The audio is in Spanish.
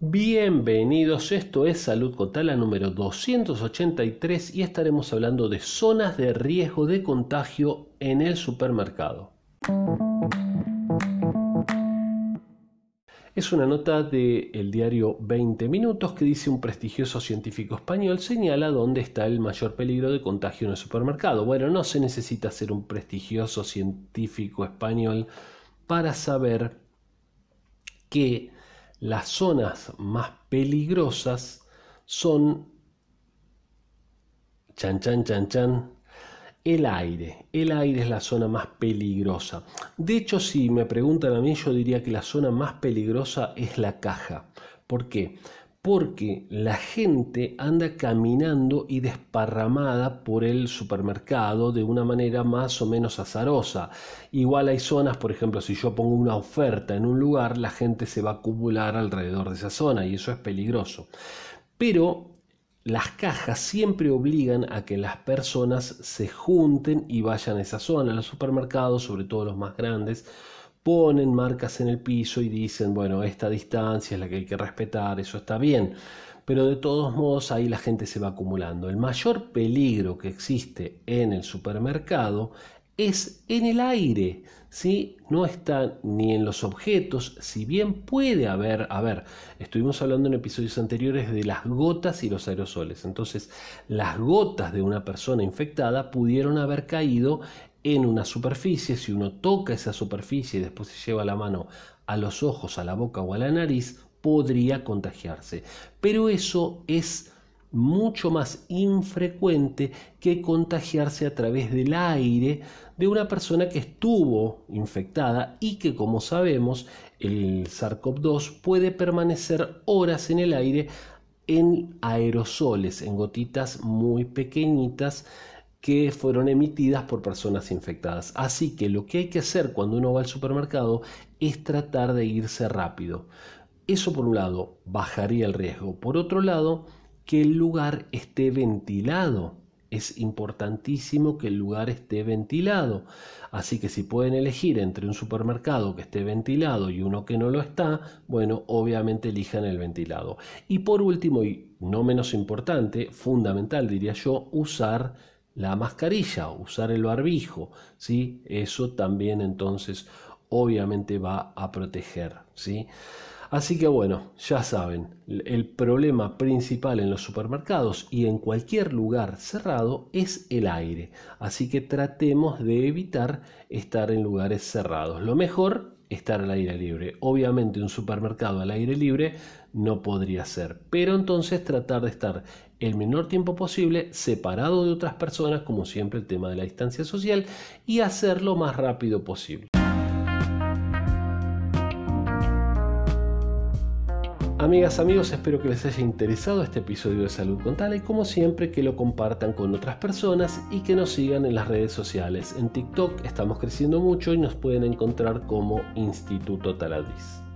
Bienvenidos, esto es Salud Cotala número 283 y estaremos hablando de zonas de riesgo de contagio en el supermercado. Es una nota del diario 20 Minutos que dice un prestigioso científico español señala dónde está el mayor peligro de contagio en el supermercado. Bueno, no se necesita ser un prestigioso científico español para saber que las zonas más peligrosas son chan chan chan chan el aire. El aire es la zona más peligrosa. De hecho, si me preguntan a mí, yo diría que la zona más peligrosa es la caja. ¿Por qué? Porque la gente anda caminando y desparramada por el supermercado de una manera más o menos azarosa. Igual hay zonas, por ejemplo, si yo pongo una oferta en un lugar, la gente se va a acumular alrededor de esa zona y eso es peligroso. Pero las cajas siempre obligan a que las personas se junten y vayan a esa zona. Los supermercados, sobre todo los más grandes, ponen marcas en el piso y dicen, bueno, esta distancia es la que hay que respetar, eso está bien. Pero de todos modos ahí la gente se va acumulando. El mayor peligro que existe en el supermercado es en el aire, ¿sí? No está ni en los objetos, si bien puede haber, a ver, estuvimos hablando en episodios anteriores de las gotas y los aerosoles, entonces las gotas de una persona infectada pudieron haber caído en una superficie, si uno toca esa superficie y después se lleva la mano a los ojos, a la boca o a la nariz, podría contagiarse. Pero eso es mucho más infrecuente que contagiarse a través del aire de una persona que estuvo infectada y que como sabemos el SARS-CoV-2 puede permanecer horas en el aire en aerosoles, en gotitas muy pequeñitas que fueron emitidas por personas infectadas. Así que lo que hay que hacer cuando uno va al supermercado es tratar de irse rápido. Eso por un lado bajaría el riesgo. Por otro lado, que el lugar esté ventilado. Es importantísimo que el lugar esté ventilado. Así que si pueden elegir entre un supermercado que esté ventilado y uno que no lo está, bueno, obviamente elijan el ventilado. Y por último, y no menos importante, fundamental diría yo, usar la mascarilla, usar el barbijo, ¿sí? Eso también entonces obviamente va a proteger, ¿sí? Así que bueno, ya saben, el problema principal en los supermercados y en cualquier lugar cerrado es el aire. Así que tratemos de evitar estar en lugares cerrados. Lo mejor, estar al aire libre. Obviamente un supermercado al aire libre no podría ser, pero entonces tratar de estar el menor tiempo posible separado de otras personas, como siempre el tema de la distancia social, y hacerlo más rápido posible. Amigas, amigos, espero que les haya interesado este episodio de Salud con Tala y como siempre que lo compartan con otras personas y que nos sigan en las redes sociales. En TikTok estamos creciendo mucho y nos pueden encontrar como Instituto Taladriz.